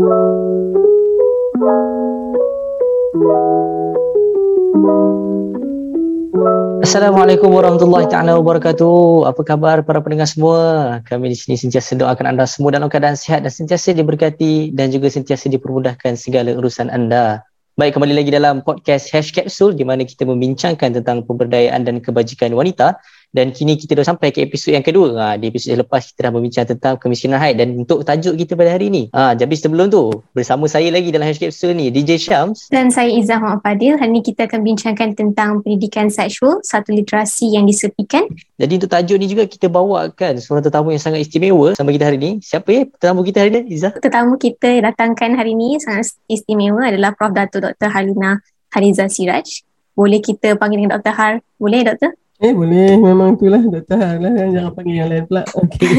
Assalamualaikum warahmatullahi taala wabarakatuh. Apa khabar para pendengar semua? Kami di sini sentiasa doakan anda semua dalam keadaan sihat dan sentiasa diberkati dan juga sentiasa dipermudahkan segala urusan anda. Baik, kembali lagi dalam podcast Hash Capsule di mana kita membincangkan tentang pemberdayaan dan kebajikan wanita dan kini kita dah sampai ke episod yang kedua. Ha, di episod lepas kita dah berbincang tentang kemiskinan haid dan untuk tajuk kita pada hari ini. Ha, jadi sebelum tu bersama saya lagi dalam hashtag episode ni DJ Shams dan saya Izzah Muhammad Fadil. Hari ini kita akan bincangkan tentang pendidikan seksual, satu literasi yang disepikan. Jadi untuk tajuk ni juga kita bawakan seorang tetamu yang sangat istimewa sama kita hari ini. Siapa ya tetamu kita hari ini Izzah? Tetamu kita datangkan hari ini sangat istimewa adalah Prof. Dato' Dr. Halina Hariza Siraj. Boleh kita panggil dengan Dr. Har? Boleh Doktor? Eh boleh memang itulah Dr. Han lah jangan panggil yang lain pula. Okay.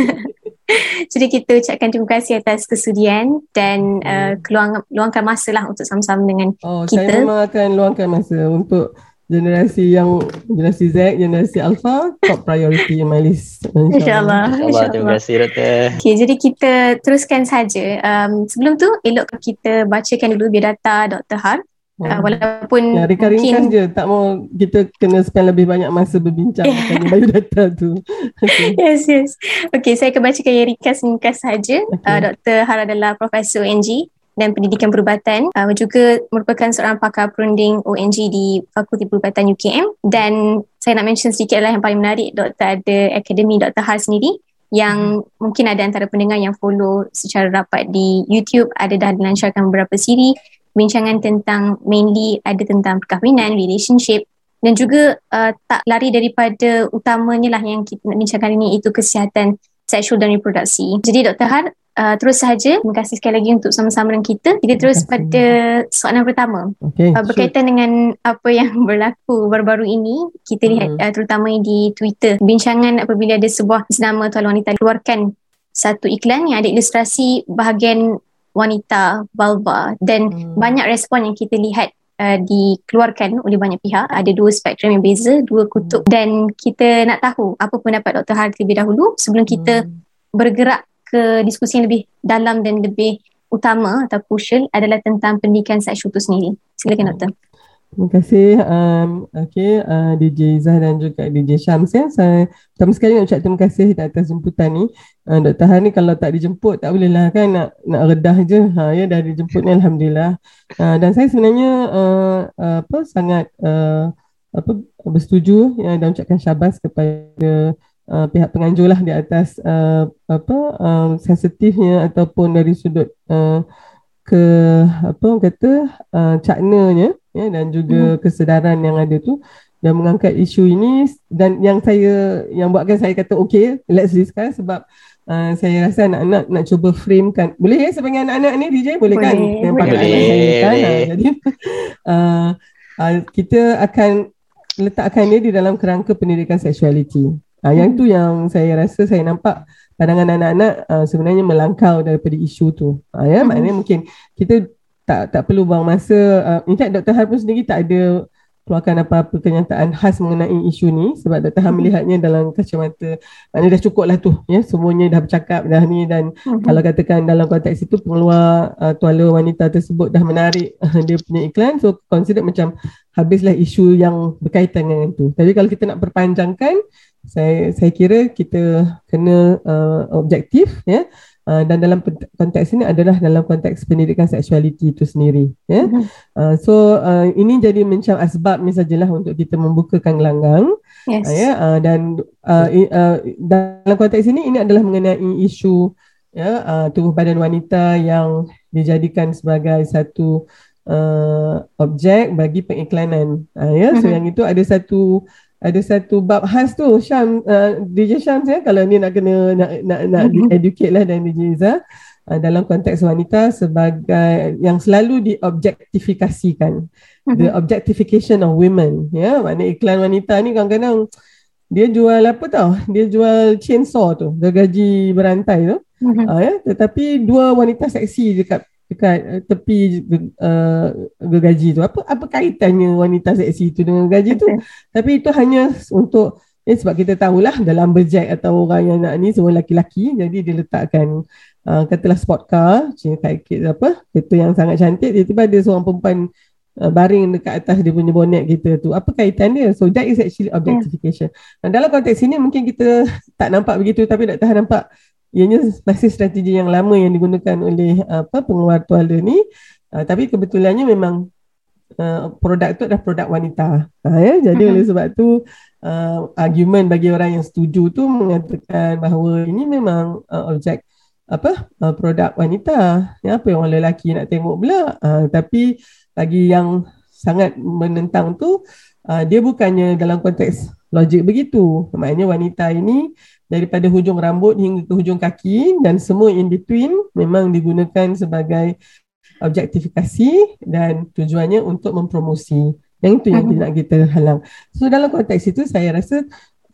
Jadi kita ucapkan terima kasih atas kesudian dan uh, keluang, luangkan masa lah untuk sama-sama dengan oh, kita. Saya memang akan luangkan masa untuk generasi yang generasi Z, generasi Alpha top priority in my list. InsyaAllah. InsyaAllah. Terima kasih Doktor. Okay, jadi kita teruskan saja. Um, sebelum tu elok kita bacakan dulu biodata Dr. Har. Uh, walaupun ya, ringkan-ringkan je tak mau kita kena spend lebih banyak masa berbincang tentang biodata tu. Okay. Yes, yes. Okay, saya akan bacakan yang ringkas-ringkas saja. Okay. Uh, Dr. Har adalah Profesor ONG dan Pendidikan Perubatan. Uh, juga merupakan seorang pakar perunding ONG di Fakulti Perubatan UKM. Dan saya nak mention sedikit adalah yang paling menarik, Dr. ada Akademi Dr. Har sendiri yang hmm. mungkin ada antara pendengar yang follow secara rapat di YouTube ada dah dilancarkan beberapa siri bincangan tentang mainly ada tentang perkahwinan, relationship dan juga uh, tak lari daripada utamanya lah yang kita nak bincangkan ini itu kesihatan seksual dan reproduksi. Jadi Dr. Har, uh, terus sahaja. Terima kasih sekali lagi untuk sama-sama dengan kita. Kita terus pada soalan pertama. Okay, uh, berkaitan sure. dengan apa yang berlaku baru-baru ini, kita lihat hmm. uh, terutama di Twitter. Bincangan apabila ada sebuah senama tuan wanita keluarkan satu iklan yang ada ilustrasi bahagian wanita vulva dan hmm. banyak respon yang kita lihat uh, dikeluarkan oleh banyak pihak ada dua spektrum yang beza dua kutub hmm. dan kita nak tahu apa pendapat Dr. Har terlebih dahulu sebelum kita hmm. bergerak ke diskusi yang lebih dalam dan lebih utama atau crucial adalah tentang pendidikan seksual itu sendiri silakan hmm. doktor Terima kasih um, okay, uh, DJ Izzah dan juga DJ Syams ya. Saya pertama sekali nak ucap terima kasih atas jemputan ni. Uh, Dr. Han ni kalau tak dijemput tak boleh lah kan nak, nak redah je. Ha, ya, dah dijemput ni Alhamdulillah. Uh, dan saya sebenarnya uh, uh, apa sangat uh, apa bersetuju ya, dan ucapkan syabas kepada uh, pihak penganjur lah di atas uh, apa um, sensitifnya ataupun dari sudut uh, ke apa orang kata uh, caknanya ya dan juga hmm. kesedaran yang ada tu dan mengangkat isu ini dan yang saya yang buatkan saya kata okay let's discuss sebab uh, saya rasa anak-anak nak cuba frame kan boleh ya sebagai anak-anak ni DJ boleh, kan yang boleh, boleh. kan uh, jadi uh, uh, kita akan letakkan dia di dalam kerangka pendidikan seksualiti uh, yang hmm. tu yang saya rasa saya nampak pandangan anak-anak uh, sebenarnya melangkau daripada isu tu uh, ya hmm. maknanya mungkin kita tak tak perlu buang masa. Uh, in fact Dr. Han pun sendiri tak ada keluarkan apa-apa kenyataan khas mengenai isu ni sebab Dr. Han hmm. melihatnya dalam kacamata maknanya dah cukup lah tu ya semuanya dah bercakap dah ni dan uh-huh. kalau katakan dalam konteks itu pengeluar uh, tuala wanita tersebut dah menarik uh, dia punya iklan so consider macam habislah isu yang berkaitan dengan itu tapi kalau kita nak perpanjangkan saya saya kira kita kena uh, objektif ya Uh, dan dalam konteks ini adalah dalam konteks pendidikan seksualiti itu sendiri ya yeah? uh, so uh, ini jadi macam asbab ni sajalah untuk kita membukakan gelanggang yes. uh, ya yeah? uh, dan uh, uh, dalam konteks ini ini adalah mengenai isu ya uh, tubuh badan wanita yang dijadikan sebagai satu uh, objek bagi pengiklanan uh, ya yeah? so mm-hmm. yang itu ada satu ada satu bab khas tu Syam uh, DJ Syam ya kalau ni nak kena nak nak, nak mm-hmm. educate lah dan DJ Iza uh, dalam konteks wanita sebagai yang selalu diobjektifikasikan mm-hmm. the objectification of women ya yeah? makna iklan wanita ni kadang-kadang dia jual apa tau dia jual chainsaw tu gaji berantai tu mm-hmm. uh, ya tetapi dua wanita seksi dekat dekat uh, tepi uh, gergaji tu apa apa kaitannya wanita seksi tu dengan gaji tu tapi itu hanya untuk eh, sebab kita tahulah dalam berjek atau orang yang nak ni semua lelaki-lelaki jadi dia letakkan uh, katalah sport car, kayak apa, kereta yang sangat cantik, tiba-tiba ada seorang perempuan uh, baring dekat atas dia punya bonet kita tu. Apa kaitan dia? So that is actually objectification. Yeah. dalam konteks ini mungkin kita tak nampak begitu tapi tak tahan nampak ianya masih strategi yang lama yang digunakan oleh apa pengeluar tuala ni. Uh, tapi kebetulannya memang uh, produk tu adalah produk wanita. Uh, ya? Jadi uh-huh. oleh sebab tu uh, argument bagi orang yang setuju tu mengatakan bahawa ini memang uh, objek apa uh, produk wanita ya apa yang orang lelaki nak tengok pula uh, tapi bagi yang sangat menentang tu uh, dia bukannya dalam konteks logik begitu maknanya wanita ini daripada hujung rambut hingga ke hujung kaki dan semua in between memang digunakan sebagai objektifikasi dan tujuannya untuk mempromosi yang itu yang tidak kita halang. So dalam konteks itu saya rasa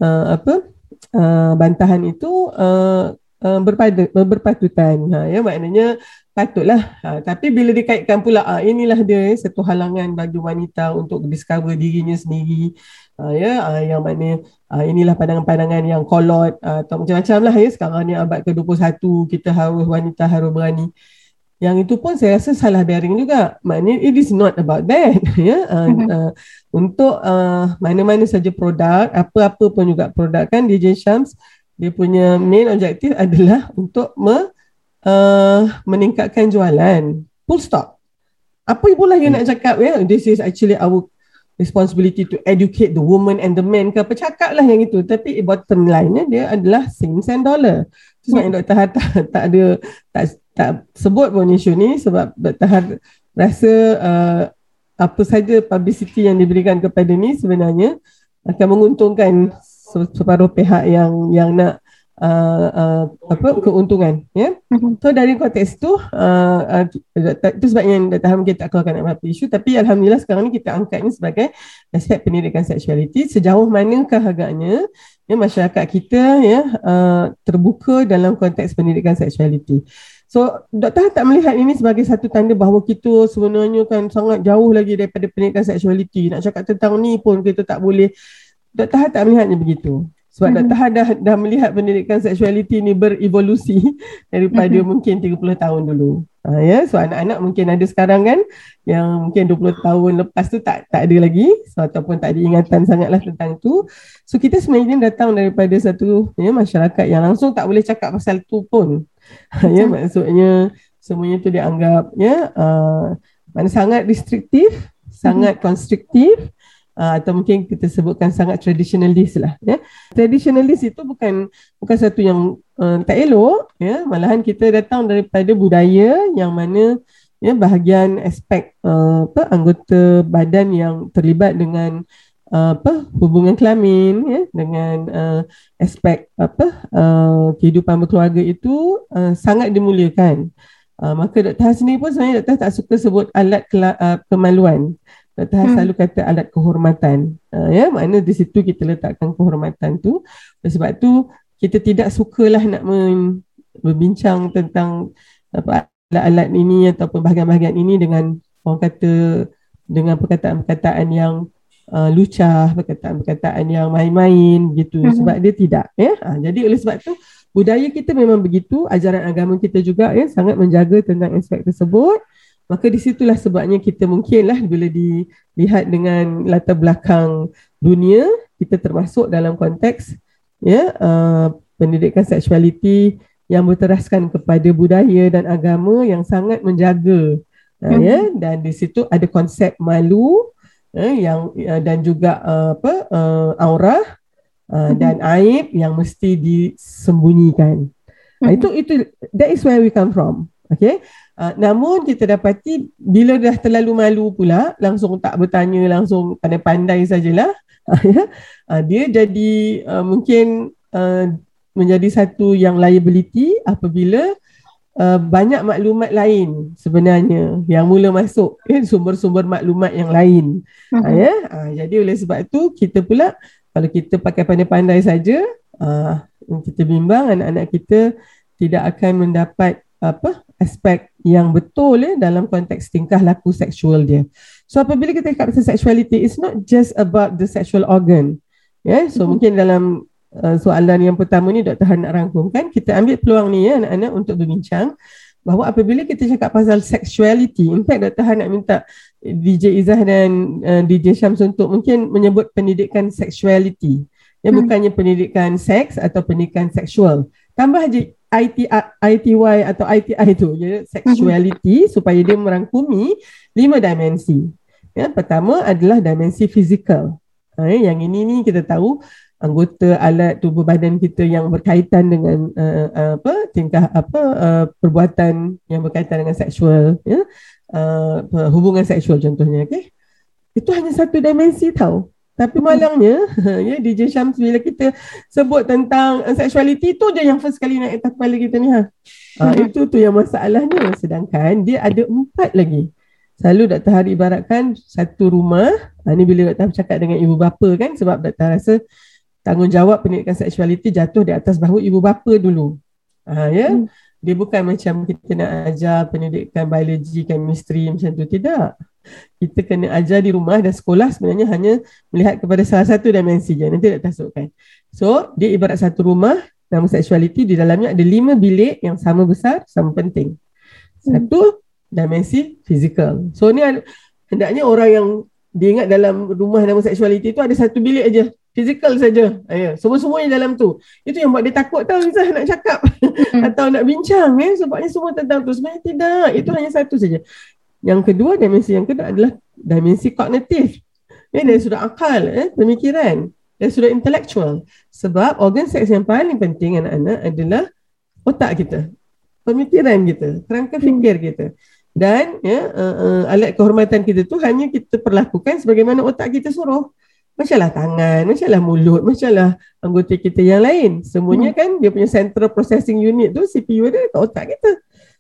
uh, apa uh, bantahan itu uh, uh, berpada, berpatutan. Ha, ya maknanya patutlah. Ha, tapi bila dikaitkan pula ah inilah dia satu halangan bagi wanita untuk discover dirinya sendiri. Ha, ya uh, yang mana uh, inilah pandangan-pandangan yang kolot uh, atau macam-macam lah ya. Sekarang ni abad ke-21 kita harus wanita harus berani. Yang itu pun saya rasa salah bearing juga. Maknanya it is not about that ya. Uh, uh, untuk uh, mana-mana saja produk apa-apa pun juga produk kan DJ Shams dia punya main objektif adalah untuk me, uh, meningkatkan jualan. Full stop. Apa pula yang nak cakap ya? This is actually our responsibility to educate the woman and the man ke apa cakap lah yang itu tapi bottom line dia adalah cents and dollar sebab yang Dr. Hatta tak ada tak tak sebut pun isu ni sebab Dr. Har rasa uh, apa saja publicity yang diberikan kepada ni sebenarnya akan menguntungkan separuh pihak yang yang nak uh, uh, apa keuntungan ya. Yeah? Mm-hmm. So dari konteks tu uh, uh, itu sebabnya Dr. Har mungkin tak keluarkan apa isu tapi alhamdulillah sekarang ni kita angkat ini sebagai aspek pendidikan seksualiti sejauh manakah agaknya ya masyarakat kita ya uh, terbuka dalam konteks pendidikan seksualiti. So doktor tak melihat ini sebagai satu tanda bahawa kita sebenarnya kan sangat jauh lagi daripada pendidikan seksualiti. Nak cakap tentang ni pun kita tak boleh. Doktor tak melihatnya begitu. Sebab mm-hmm. Dr. dah, dah melihat pendidikan seksualiti ni berevolusi daripada mm-hmm. mungkin 30 tahun dulu. Ha, ya, so anak-anak mungkin ada sekarang kan yang mungkin 20 tahun lepas tu tak tak ada lagi so, ataupun tak ada ingatan sangatlah tentang tu. So kita sebenarnya datang daripada satu ya, masyarakat yang langsung tak boleh cakap pasal tu pun. Ha, ya, maksudnya semuanya tu dianggap ya uh, mana sangat restriktif, sangat mm-hmm. Uh, atau mungkin kita sebutkan sangat traditionalist lah ya traditionalist itu bukan bukan satu yang uh, tak elok ya malahan kita datang daripada budaya yang mana ya bahagian aspek uh, apa anggota badan yang terlibat dengan uh, apa hubungan kelamin ya dengan uh, aspek apa uh, kehidupan berkeluarga itu uh, sangat dimuliakan uh, maka Dr. Hasni pun sebenarnya Dr. tak suka sebut alat kela- uh, kemaluan Dr. Hmm. selalu kata alat kehormatan. Uh, ya, makna di situ kita letakkan kehormatan tu. Oleh sebab tu kita tidak sukalah nak men- berbincang tentang apa alat-alat ini ataupun bahagian-bahagian ini dengan orang kata dengan perkataan-perkataan yang uh, lucah, perkataan-perkataan yang main-main gitu hmm. sebab dia tidak ya. Ha, jadi oleh sebab tu budaya kita memang begitu, ajaran agama kita juga ya sangat menjaga tentang aspek tersebut. Maka di situlah sebabnya kita mungkinlah bila dilihat dengan latar belakang dunia, kita termasuk dalam konteks ya uh, pendidikan seksualiti yang berteraskan kepada budaya dan agama yang sangat menjaga uh, hmm. ya dan di situ ada konsep malu uh, yang uh, dan juga uh, apa uh, aurah uh, hmm. dan aib yang mesti disembunyikan. Hmm. Itu itu that is where we come from. Okay. Uh, namun kita dapati bila dah terlalu malu pula langsung tak bertanya langsung pandai-pandai sajalah uh, dia jadi uh, mungkin uh, menjadi satu yang liability apabila uh, banyak maklumat lain sebenarnya yang mula masuk eh, sumber-sumber maklumat yang lain uh-huh. uh, ya uh, jadi oleh sebab itu kita pula kalau kita pakai pandai-pandai saja uh, kita bimbang anak-anak kita tidak akan mendapat apa aspek yang betul ya dalam konteks tingkah laku seksual dia. So apabila kita cakap pasal sexuality, it's not just about the sexual organ. Yeah? so mm-hmm. mungkin dalam uh, soalan yang pertama ni Dr. Han nak rangkumkan, kita ambil peluang ni ya anak-anak untuk berbincang bahawa apabila kita cakap pasal sexuality, in fact Dr. Han nak minta DJ Izzah dan uh, DJ Syams untuk mungkin menyebut pendidikan sexuality. Ya, hmm. bukannya pendidikan seks atau pendidikan seksual. Tambah je IT, ITY atau ITI tu, ya, sexuality hmm. supaya dia merangkumi lima dimensi. Ya, pertama adalah dimensi fizikal. Ha, ya, yang ini ni kita tahu anggota alat tubuh badan kita yang berkaitan dengan uh, uh, apa tingkah apa uh, perbuatan yang berkaitan dengan seksual ya uh, hubungan seksual contohnya okey itu hanya satu dimensi tau tapi malangnya ya DJ Syams bila kita sebut tentang uh, sexuality tu je yang first kali nak atas kepala kita ni ha uh, itu tu yang masalahnya sedangkan dia ada empat lagi Selalu Dr. Hari ibaratkan satu rumah. Ha, ni bila Dr. cakap dengan ibu bapa kan sebab Dr. rasa tanggungjawab pendidikan seksualiti jatuh di atas bahu ibu bapa dulu. Ha, ya? Hmm. Dia bukan macam kita nak ajar pendidikan biologi, chemistry macam tu. Tidak. Kita kena ajar di rumah dan sekolah sebenarnya hanya melihat kepada salah satu dimensi je. Nanti tak tasukkan. So, dia ibarat satu rumah, nama seksualiti di dalamnya ada lima bilik yang sama besar, sama penting. Satu, dimensi fizikal. So, ni ada, hendaknya orang yang dia ingat dalam rumah nama seksualiti tu ada satu bilik aja fizikal saja. Ya, semua-semuanya dalam tu. Itu yang buat dia takut tahu Izzah nak cakap hmm. atau nak bincang ya sebabnya semua tentang tu. Sebenarnya tidak. Itu hanya satu saja. Yang kedua, dimensi yang kedua adalah dimensi kognitif. Ya, dari sudah akal, ya, pemikiran, dari sudah intelektual. Sebab organ seks yang paling penting anak-anak adalah otak kita. Pemikiran kita, kerangka fikir kita. Dan ya, uh, uh, alat kehormatan kita tu hanya kita perlakukan sebagaimana otak kita suruh. Macamlah tangan, macamlah mulut, macamlah anggota kita yang lain. Semuanya hmm. kan dia punya central processing unit tu CPU dia kat otak kita.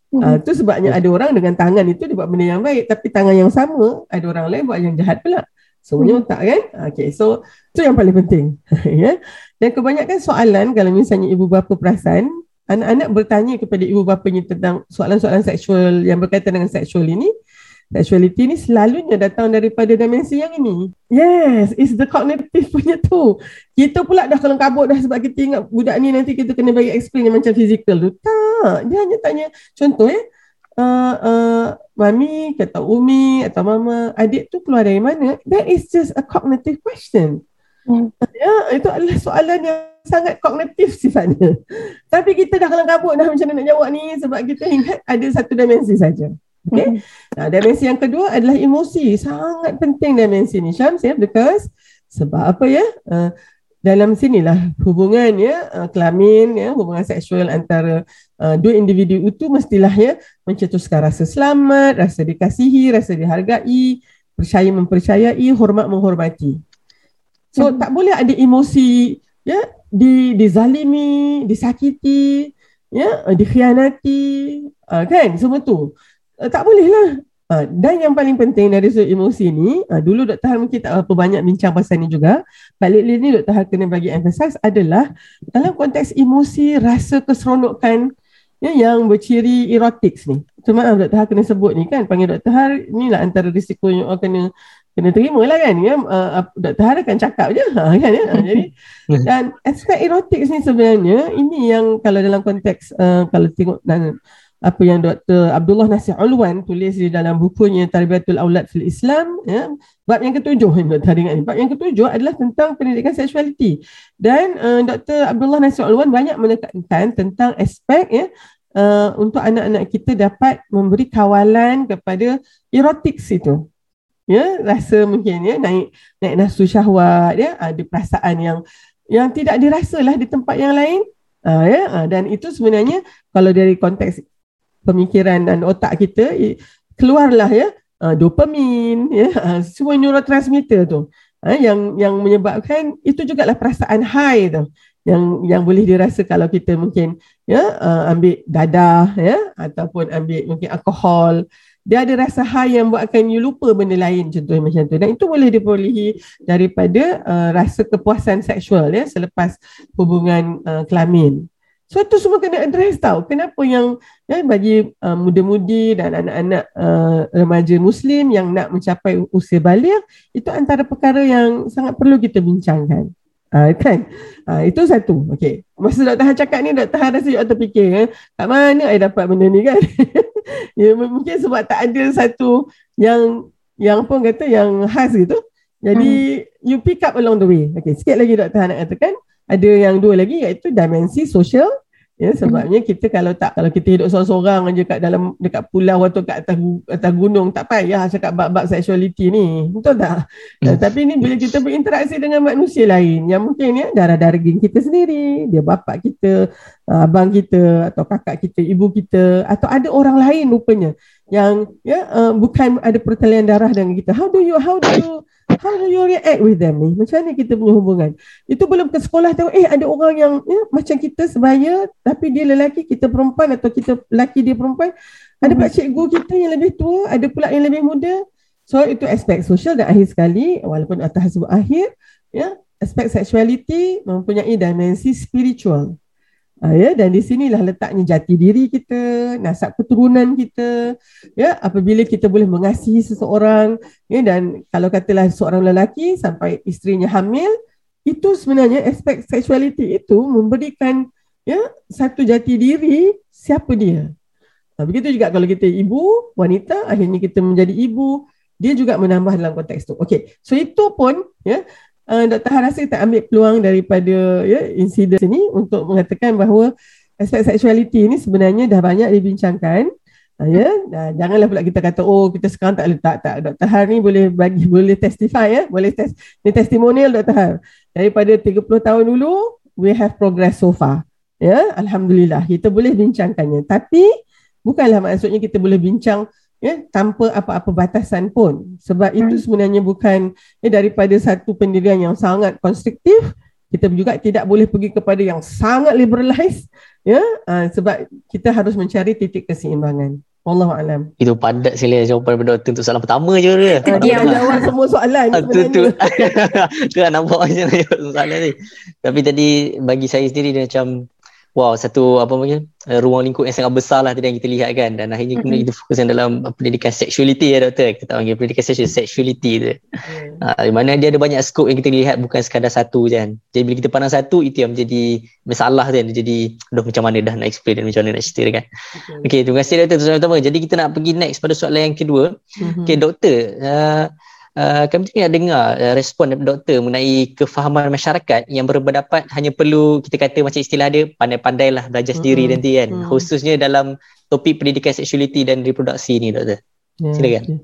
Hmm. Uh, tu sebabnya ada orang dengan tangan itu dia buat benda yang baik tapi tangan yang sama ada orang lain buat yang jahat pula. Semuanya hmm. otak kan? Okay, so tu yang paling penting. ya. Dan kebanyakan soalan kalau misalnya ibu bapa perasan, anak-anak bertanya kepada ibu bapanya tentang soalan-soalan seksual yang berkaitan dengan seksual ini, sexuality ni selalunya datang daripada dimensi yang ini. Yes, it's the cognitive punya tu. Kita pula dah kelang kabut dah sebab kita ingat budak ni nanti kita kena bagi explain macam physical tu. Tak, dia hanya tanya contoh eh. Uh, uh, mami kata Umi atau mama adik tu keluar dari mana that is just a cognitive question hmm. ya itu adalah soalan yang sangat kognitif sifatnya tapi kita dah kelang kabut dah macam mana nak jawab ni sebab kita ingat ada satu dimensi saja Okay. Nah, dimensi yang kedua adalah emosi. Sangat penting dimensi ni Syams ya because sebab apa ya? Uh, dalam sinilah hubungan ya uh, kelamin ya hubungan seksual antara uh, dua individu itu mestilah ya mencetuskan rasa selamat, rasa dikasihi, rasa dihargai, percaya mempercayai, hormat menghormati. So hmm. tak boleh ada emosi ya di dizalimi, disakiti, ya dikhianati, uh, kan semua tu uh, tak boleh lah. Uh, dan yang paling penting dari sudut emosi ni, uh, dulu Dr. Hal mungkin tak apa banyak bincang pasal ni juga. Balik ni Dr. Hal kena bagi emphasize adalah dalam konteks emosi rasa keseronokan ya, yang berciri erotik ni. Tu maaf Dr. Hal kena sebut ni kan, panggil Dr. Hal ni lah antara risiko yang orang kena kena terima lah kan. Ya. Uh, Dr. Hal akan cakap je. Ha, kan, ya? Jadi, dan aspek erotik ni sebenarnya, ini yang kalau dalam konteks, uh, kalau tengok dan apa yang Dr. Abdullah Nasir Alwan tulis di dalam bukunya Tarbiyatul Aulad fil Islam ya bab yang ketujuh ini Dr. ingat bab yang ketujuh adalah tentang pendidikan seksualiti dan uh, Dr. Abdullah Nasir Alwan banyak menekankan tentang aspek ya uh, untuk anak-anak kita dapat memberi kawalan kepada erotik itu ya rasa mungkin ya naik naik nafsu syahwat ya ada perasaan yang yang tidak dirasalah di tempat yang lain Uh, ya, uh, dan itu sebenarnya kalau dari konteks pemikiran dan otak kita keluarlah ya uh, dopamin ya uh, semua neurotransmitter tu. Uh, yang yang menyebabkan itu juga lah perasaan high tu. Yang yang boleh dirasa kalau kita mungkin ya ambil dadah ya ataupun ambil mungkin alkohol dia ada rasa high yang buatkan you lupa benda lain contohnya macam tu. Dan itu boleh diperolehi daripada uh, rasa kepuasan seksual ya selepas hubungan uh, kelamin So itu semua kena address tau. Kenapa yang ya, bagi uh, muda-mudi dan anak-anak uh, remaja muslim yang nak mencapai usia balik itu antara perkara yang sangat perlu kita bincangkan. Uh, kan? Uh, itu satu. Okay. Masa Dr. Han cakap ni, Dr. Han rasa juga terfikir. Eh? Kat mana saya dapat benda ni kan? ya, mungkin sebab tak ada satu yang yang pun kata yang khas gitu. Jadi, hmm. you pick up along the way. Okay, sikit lagi Dr. Han nak katakan. Ada yang dua lagi iaitu dimensi sosial Ya sebabnya kita kalau tak kalau kita hidup seorang-seorang aja kat dalam dekat pulau atau kat atas atas gunung tak payah cakap bab-bab sexuality ni. Betul tak? Hmm. Tapi ni bila kita berinteraksi dengan manusia lain yang mungkin ya darah daging kita sendiri, dia bapa kita, ah, abang kita atau kakak kita, ibu kita atau ada orang lain rupanya yang ya uh, bukan ada pertalian darah dengan kita. How do you how do you how do you react with them ni? Macam mana kita punya hubungan? Itu belum ke sekolah tahu, eh ada orang yang ya, macam kita sebaya tapi dia lelaki, kita perempuan atau kita lelaki dia perempuan. Ada hmm. pak cikgu kita yang lebih tua, ada pula yang lebih muda. So itu aspek sosial dan akhir sekali, walaupun atas sebut akhir, ya, aspek sexuality mempunyai dimensi spiritual. Uh, ya dan di sinilah letaknya jati diri kita, nasab keturunan kita. Ya, apabila kita boleh mengasihi seseorang, ya dan kalau katalah seorang lelaki sampai isterinya hamil, itu sebenarnya aspek sexuality itu memberikan ya satu jati diri siapa dia. Nah, begitu juga kalau kita ibu, wanita, akhirnya kita menjadi ibu, dia juga menambah dalam konteks itu. Okey, so itu pun ya uh, Dr. Harasi tak ambil peluang daripada ya, insiden ini untuk mengatakan bahawa aspek sexuality ini sebenarnya dah banyak dibincangkan. Uh, ya, uh, janganlah pula kita kata oh kita sekarang tak letak tak Dr. Har ni boleh bagi boleh testify ya, boleh test ni testimonial Dr. Har. Daripada 30 tahun dulu we have progress so far. Ya, alhamdulillah kita boleh bincangkannya. Tapi bukanlah maksudnya kita boleh bincang ya tanpa apa-apa batasan pun sebab hmm. itu sebenarnya bukan ya, daripada satu pendirian yang sangat konstruktif kita juga tidak boleh pergi kepada yang sangat liberalize ya uh, sebab kita harus mencari titik keseimbangan Allah alam. Itu padat sekali jawapan daripada doktor untuk soalan pertama je dia. Dia jawab semua soalan sebenarnya. Tu tu. kan nampak macam soalan ni. Tapi tadi bagi saya sendiri dia macam wow satu apa panggil uh, ruang lingkup yang sangat besar lah tadi yang kita lihat kan dan akhirnya mm-hmm. kita fokus dalam pendidikan sexuality ya doktor kita panggil pendidikan sexual sexuality tu mm. uh, di mana dia ada banyak skop yang kita lihat bukan sekadar satu je kan jadi bila kita pandang satu itu yang menjadi masalah kan jadi aduh macam mana dah nak explain dan macam mana nak cerita kan okay. okay terima kasih doktor pertama jadi kita nak pergi next pada soalan yang kedua mm-hmm. okay doktor uh, Uh, kami tengah dengar uh, respon doktor mengenai kefahaman masyarakat yang berpendapat hanya perlu kita kata macam istilah dia pandai-pandailah belajar sendiri mm-hmm. nanti kan mm-hmm. khususnya dalam topik pendidikan sexuality dan reproduksi ni doktor. Yeah, Silakan. Okay.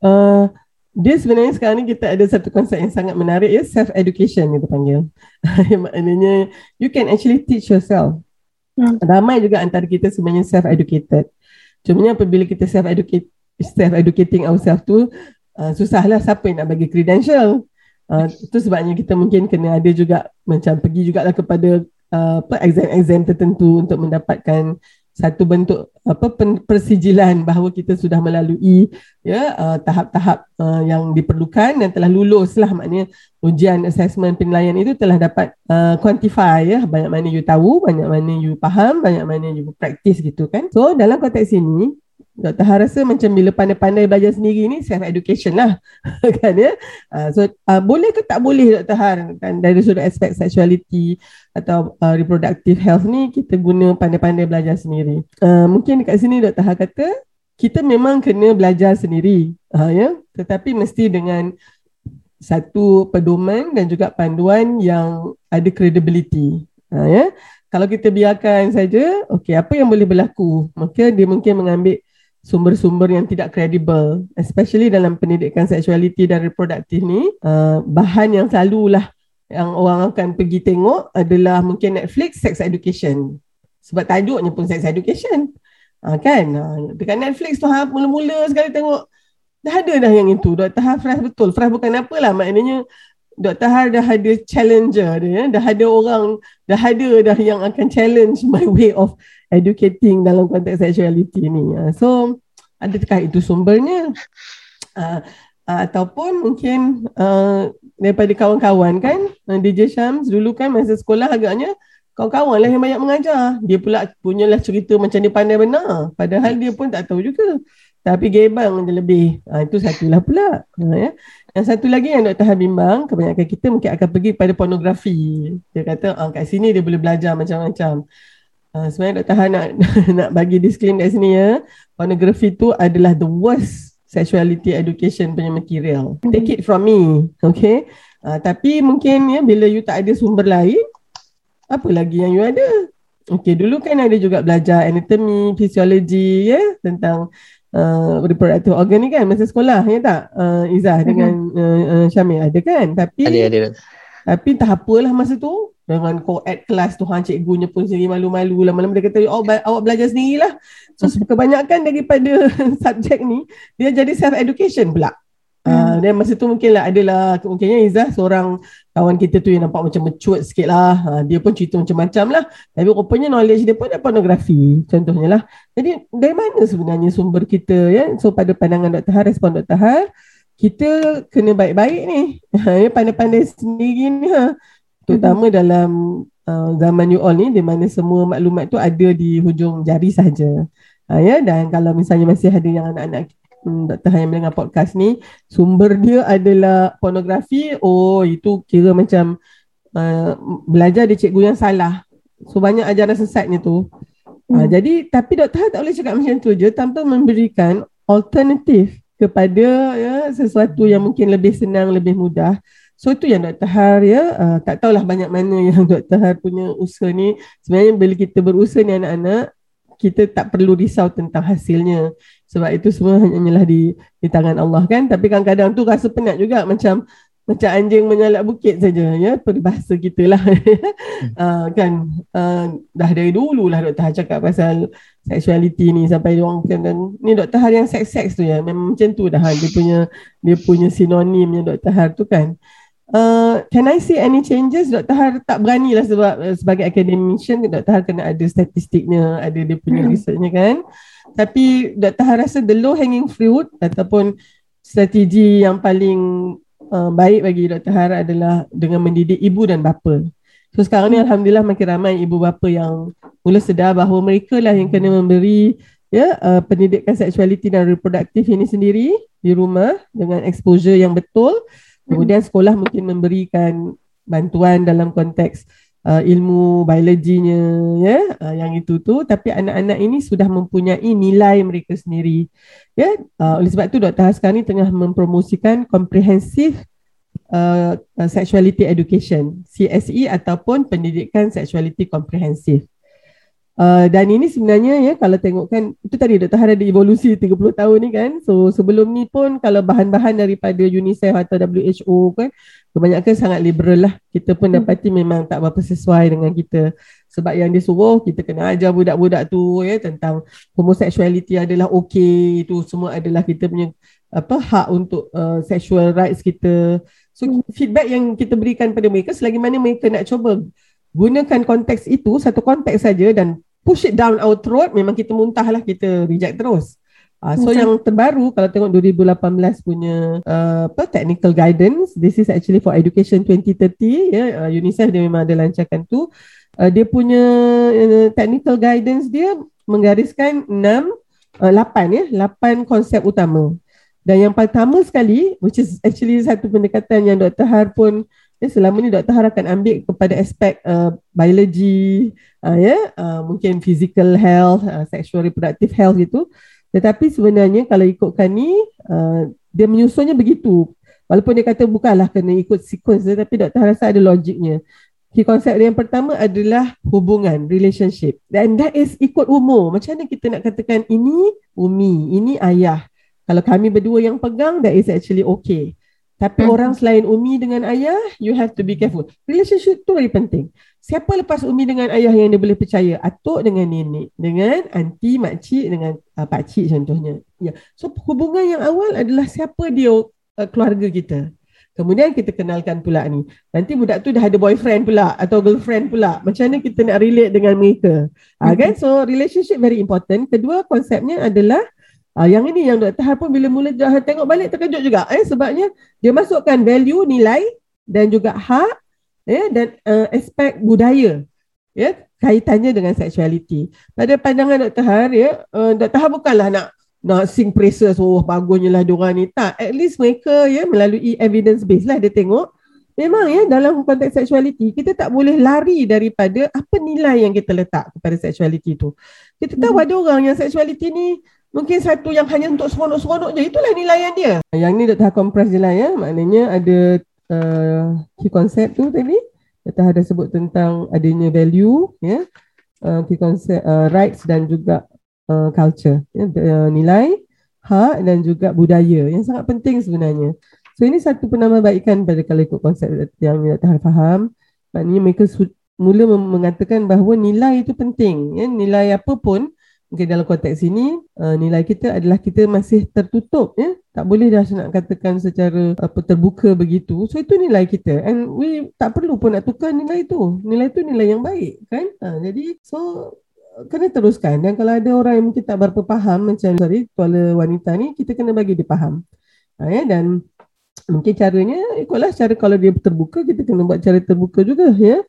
Uh, dia sebenarnya sekarang ni kita ada satu konsep yang sangat menarik ya self education kita panggil. Maknanya you can actually teach yourself. Mm. Ramai juga antara kita sebenarnya self educated. Cuma apabila kita self educate self educating ourselves tu uh, susahlah siapa yang nak bagi credential. Uh, itu sebabnya kita mungkin kena ada juga macam pergi juga lah kepada uh, apa exam-exam tertentu untuk mendapatkan satu bentuk apa persijilan bahawa kita sudah melalui ya uh, tahap-tahap uh, yang diperlukan dan telah lulus lah maknanya ujian assessment penilaian itu telah dapat uh, quantify ya. Banyak mana you tahu banyak mana you faham banyak mana you practice gitu kan. So dalam konteks ini Dr. Har rasa macam bila pandai-pandai belajar sendiri ni self education lah kan ya. Uh, so uh, boleh ke tak boleh Dr. Har kan dari sudut aspek sexuality atau uh, reproductive health ni kita guna pandai-pandai belajar sendiri. Uh, mungkin dekat sini Dr. Har kata kita memang kena belajar sendiri uh, ya tetapi mesti dengan satu pedoman dan juga panduan yang ada credibility. Uh, ya. Kalau kita biarkan saja, okey apa yang boleh berlaku? Maka dia mungkin mengambil sumber-sumber yang tidak kredibel especially dalam pendidikan seksualiti dan reproduktif ni uh, bahan yang selalulah yang orang akan pergi tengok adalah mungkin Netflix sex education. Sebab tajuknya pun sex education. Uh, kan? Uh, dekat Netflix tu ha, mula-mula sekali tengok dah ada dah yang itu. Dr. Har fresh betul. Fresh bukan apalah maknanya Dr. Har dah ada challenger dia dah ada orang dah ada dah yang akan challenge my way of educating dalam konteks sexuality ni. Uh, so adakah itu sumbernya? Uh, uh, ataupun mungkin uh, daripada kawan-kawan kan uh, DJ Shams dulu kan masa sekolah agaknya kawan-kawan lah yang banyak mengajar. Dia pula punyalah cerita macam dia pandai benar. Padahal dia pun tak tahu juga. tapi gebang je lebih. Ha, itu satulah pula. Ha, ya. Yang satu lagi yang Dr. Han bimbang, kebanyakan kita mungkin akan pergi pada pornografi. Dia kata, ah, kat sini dia boleh belajar macam-macam. Ha, sebenarnya Dr. Han nak, nak bagi disclaim kat sini ya. Pornografi tu adalah the worst sexuality education punya material. Take it from me. Okay. Ha, tapi mungkin ya bila you tak ada sumber lain, apa lagi yang you ada? Okay, dulu kan ada juga belajar anatomy, fisiologi ya tentang uh, reproductive organ ni kan masa sekolah ya tak uh, Izzah mm-hmm. dengan uh, uh, Syamil ada kan tapi ada ada tapi tak apalah masa tu dengan co-ed kelas tu hang cikgunya pun sendiri malu-malu lama-lama dia kata oh, awak belajar sendirilah so kebanyakan daripada subjek ni dia jadi self education pula Uh, dan masa tu mungkin lah adalah kemungkinan Izzah seorang kawan kita tu yang nampak macam mencuat sikit lah. Uh, dia pun cerita macam-macam lah. Tapi rupanya knowledge dia pun ada pornografi contohnya lah. Jadi dari mana sebenarnya sumber kita ya? So pada pandangan Dr. Har, respon Dr. Har, kita kena baik-baik ni. Ya, pandai-pandai sendiri ni ha. Terutama mm-hmm. dalam uh, zaman you all ni di mana semua maklumat tu ada di hujung jari saja. Uh, ya dan kalau misalnya masih ada yang anak-anak hmm, Dr. Han yang mendengar podcast ni sumber dia adalah pornografi oh itu kira macam uh, belajar di cikgu yang salah so banyak ajaran sesatnya tu hmm. uh, jadi tapi Dr. Han tak boleh cakap macam tu je tanpa memberikan alternatif kepada ya sesuatu yang mungkin lebih senang lebih mudah. So itu yang Dr. Har ya. Uh, tak tahulah banyak mana yang Dr. Har punya usaha ni. Sebenarnya bila kita berusaha ni anak-anak kita tak perlu risau tentang hasilnya. Sebab itu semua hanyalah di di tangan Allah kan? Tapi kadang-kadang tu rasa penat juga. Macam macam anjing menyalak bukit saja ya peribahasa kita lah uh, kan uh, dah dari dulu lah Dr. Har cakap pasal sexuality ni sampai orang kan ni Dr. Har yang seks-seks tu ya memang macam tu dah dia punya dia punya sinonimnya Dr. Har tu kan Uh, can I see any changes? Dr. Har tak berani lah sebab uh, sebagai academician Dr. Har kena ada statistiknya, ada dia punya hmm. researchnya kan. Tapi Dr. Har rasa the low hanging fruit ataupun strategi yang paling uh, baik bagi Dr. Har adalah dengan mendidik ibu dan bapa. So sekarang ni Alhamdulillah makin ramai ibu bapa yang mula sedar bahawa mereka lah yang kena memberi ya uh, pendidikan seksualiti dan reproduktif ini sendiri di rumah dengan exposure yang betul. Kemudian sekolah mungkin memberikan bantuan dalam konteks uh, ilmu biologinya ya uh, yang itu tu tapi anak-anak ini sudah mempunyai nilai mereka sendiri ya uh, oleh sebab itu Dr. Haskar ni tengah mempromosikan comprehensive uh, uh, sexuality education CSE ataupun pendidikan sexuality comprehensive Uh, dan ini sebenarnya ya kalau tengok kan itu tadi Dr. Har ada evolusi 30 tahun ni kan so sebelum ni pun kalau bahan-bahan daripada UNICEF atau WHO kan kebanyakan sangat liberal lah kita pun hmm. dapati memang tak berapa sesuai dengan kita sebab yang dia suruh kita kena ajar budak-budak tu ya tentang homosexuality adalah okey itu semua adalah kita punya apa hak untuk uh, sexual rights kita so hmm. feedback yang kita berikan pada mereka selagi mana mereka nak cuba gunakan konteks itu satu konteks saja dan push it down our throat memang kita muntah lah kita reject terus. Uh, so yang terbaru kalau tengok 2018 punya uh, apa technical guidance this is actually for education 2030 ya yeah, uh, UNICEF dia memang ada lancarkan tu. Uh, dia punya uh, technical guidance dia menggariskan 6 uh, 8 ya 8 konsep utama. Dan yang pertama sekali which is actually satu pendekatan yang Dr. Har pun Ya, selama ni doktor Har akan ambil kepada aspek uh, biologi, uh, ya, uh, mungkin physical health, uh, sexual reproductive health gitu. Tetapi sebenarnya kalau ikutkan ni, uh, dia menyusunnya begitu. Walaupun dia kata bukanlah kena ikut sequence, tetapi doktor rasa ada logiknya. Key konsep yang pertama adalah hubungan, relationship. Dan that is ikut umur. Macam mana kita nak katakan ini Umi, ini ayah. Kalau kami berdua yang pegang, that is actually okay. Tapi hmm. orang selain Umi dengan ayah, you have to be careful. Relationship tu very penting. Siapa lepas Umi dengan ayah yang dia boleh percaya? Atuk dengan nenek, dengan anti, makcik, dengan uh, pakcik contohnya. Ya. Yeah. So hubungan yang awal adalah siapa dia uh, keluarga kita. Kemudian kita kenalkan pula ni. Nanti budak tu dah ada boyfriend pula atau girlfriend pula. Macam mana kita nak relate dengan mereka? Uh, kan? So relationship very important. Kedua konsepnya adalah Uh, yang ini yang Dr. Har pun bila mula dah tengok balik terkejut juga eh sebabnya dia masukkan value nilai dan juga hak ya dan uh, aspek budaya ya kaitannya dengan sexuality. Pada pandangan Dr. Har ya uh, Dr. Har bukanlah nak nak sing praises oh bagusnya lah diorang ni tak at least mereka ya melalui evidence base lah dia tengok memang ya dalam konteks sexuality kita tak boleh lari daripada apa nilai yang kita letak kepada sexuality tu kita tahu hmm. ada orang yang sexuality ni mungkin satu yang hanya untuk seronok-seronok je itulah nilai yang dia yang ni Dr. Kompres je lah ya. Maknanya ada uh, key concept tu tadi. Dr. ada sebut tentang adanya value ya. Uh, key concept uh, rights dan juga uh, culture ya, uh, nilai hak dan juga budaya yang sangat penting sebenarnya. So ini satu penambahbaikan pada kalau ikut konsep yang tahu faham. Maknanya mereka mula mengatakan bahawa nilai itu penting ya, nilai apa pun mungkin dalam konteks ini uh, nilai kita adalah kita masih tertutup ya. Tak boleh dah nak katakan secara apa terbuka begitu. So itu nilai kita. And we tak perlu pun nak tukar nilai itu. Nilai itu nilai yang baik kan? Ha, jadi so kena teruskan. Dan kalau ada orang yang mungkin tak berapa faham macam sorry tuala wanita ni kita kena bagi dia faham. Ha, ya dan mungkin caranya ikutlah cara kalau dia terbuka kita kena buat cara terbuka juga ya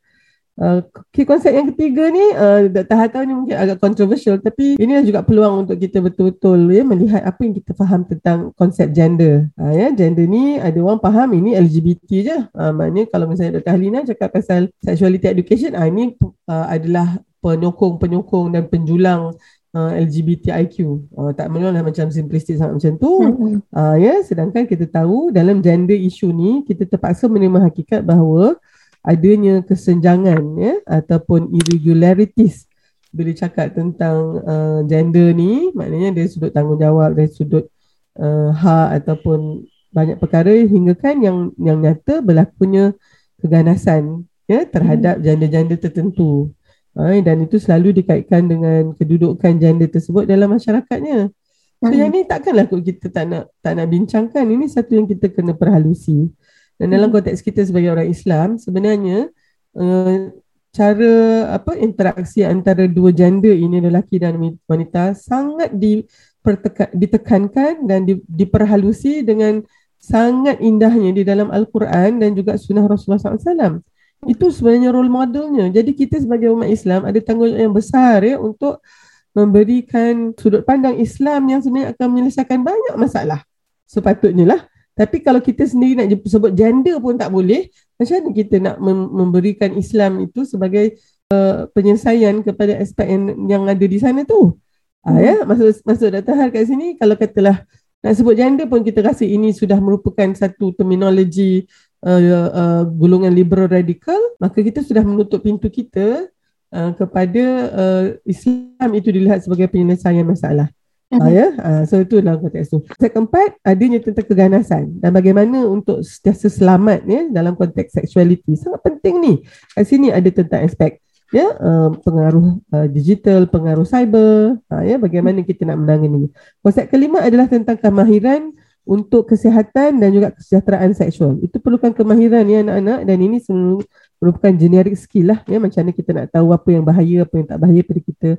Uh, key konsep yang ketiga ni uh, Dr. Hatta ni mungkin agak controversial tapi ini juga peluang untuk kita betul-betul ya melihat apa yang kita faham tentang konsep gender. Uh, ya gender ni ada orang faham ini LGBT je. Uh, maknanya kalau misalnya Dr. Halina cakap pasal sexuality education uh, ini uh, adalah penyokong-penyokong dan penjulang uh, LGBTIQ. Uh, tak lah macam simplistik sangat macam tu. Uh, ya, sedangkan kita tahu dalam gender issue ni kita terpaksa menerima hakikat bahawa adanya kesenjangan ya ataupun irregularities bila cakap tentang uh, gender ni maknanya dari sudut tanggungjawab dari sudut uh, hak ataupun banyak perkara hingga kan yang yang nyata berlakunya keganasan ya terhadap janda-janda tertentu Hai, dan itu selalu dikaitkan dengan kedudukan gender tersebut dalam masyarakatnya. So hmm. yang ni takkanlah kita tak nak tak nak bincangkan. Ini satu yang kita kena perhalusi. Dan dalam hmm. konteks kita sebagai orang Islam sebenarnya uh, cara apa interaksi antara dua gender ini lelaki dan wanita sangat dipertekan, ditekankan dan di, diperhalusi dengan sangat indahnya di dalam Al-Quran dan juga sunnah Rasulullah SAW. Itu sebenarnya role modelnya. Jadi kita sebagai umat Islam ada tanggungjawab yang besar ya untuk memberikan sudut pandang Islam yang sebenarnya akan menyelesaikan banyak masalah. Sepatutnya lah. Tapi kalau kita sendiri nak sebut gender pun tak boleh, macam mana kita nak memberikan Islam itu sebagai uh, penyelesaian kepada aspek yang, yang ada di sana tu? Hmm. Ah, ya, maksud, maksud Dr. Har kat sini, kalau katalah nak sebut gender pun kita rasa ini sudah merupakan satu terminologi uh, uh, golongan liberal radikal maka kita sudah menutup pintu kita uh, kepada uh, Islam itu dilihat sebagai penyelesaian masalah. Uh, uh, ya, uh, so itu dalam konteks itu. Yang keempat, adanya tentang keganasan dan bagaimana untuk sentiasa selamat ya dalam konteks seksualiti. Sangat penting ni. Kat sini ada tentang aspek ya uh, pengaruh uh, digital, pengaruh cyber, uh, ya bagaimana kita nak menangani. Konsep kelima adalah tentang kemahiran untuk kesihatan dan juga kesejahteraan seksual. Itu perlukan kemahiran ya anak-anak dan ini semua merupakan generic skill lah ya macam mana kita nak tahu apa yang bahaya apa yang tak bahaya pada kita.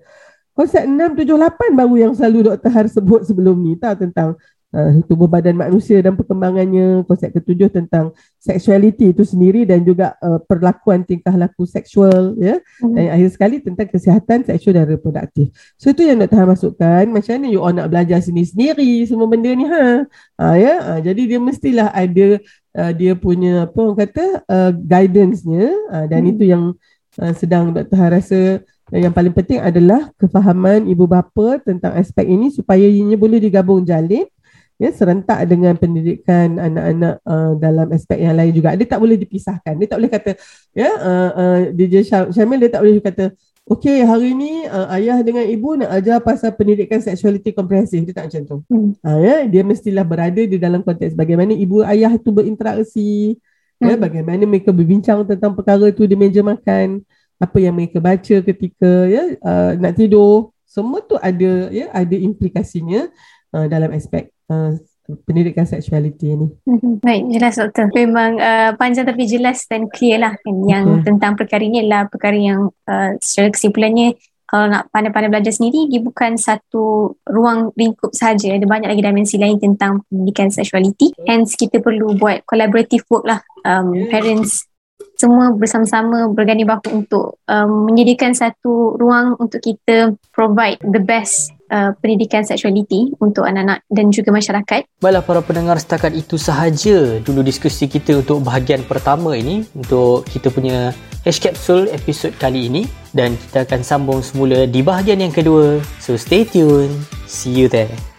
Konsep 6 7 8 baru yang selalu Dr. Har sebut sebelum ni tahu tentang uh, tubuh badan manusia dan perkembangannya konsep ketujuh tentang sexuality itu sendiri dan juga uh, perlakuan tingkah laku seksual ya mm. dan akhir sekali tentang kesihatan seksual dan reproduktif so itu yang nak tahan masukkan macam mana you all nak belajar sendiri-sendiri semua benda ni ha, ha ya ha, jadi dia mestilah ada uh, dia punya apa orang kata uh, guidance-nya uh, dan mm. itu yang uh, sedang Dr. Ha rasa yang paling penting adalah kefahaman ibu bapa tentang aspek ini supaya ianya boleh digabung jalin ya serentak dengan pendidikan anak-anak uh, dalam aspek yang lain juga. Dia tak boleh dipisahkan. Dia tak boleh kata ya uh, uh, DJ Syamil dia tak boleh kata okey hari ni uh, ayah dengan ibu nak ajar pasal pendidikan sexuality komprehensif. Dia tak macam tu. Hmm. uh, ya dia mestilah berada di dalam konteks bagaimana ibu ayah itu berinteraksi ya, hmm. ya bagaimana mereka berbincang tentang perkara itu di meja makan apa yang mereka baca ketika ya uh, nak tidur semua tu ada ya ada implikasinya uh, dalam aspek uh, pendidikan seksualiti ini. Mhm. Baik, jelas doktor. Memang uh, panjang tapi jelas dan clear lah kan yang okay. tentang perkara ini adalah perkara yang uh, secara kesimpulannya kalau nak pandai-pandai belajar sendiri dia bukan satu ruang lingkup saja ada banyak lagi dimensi lain tentang pendidikan seksualiti hence kita perlu buat collaborative work lah um, parents semua bersama-sama berganding bahu untuk um, menyediakan satu ruang untuk kita provide the best uh, pendidikan seksualiti untuk anak-anak dan juga masyarakat. Baiklah para pendengar setakat itu sahaja dulu diskusi kita untuk bahagian pertama ini untuk kita punya H Capsule episod kali ini dan kita akan sambung semula di bahagian yang kedua. So stay tune. See you there.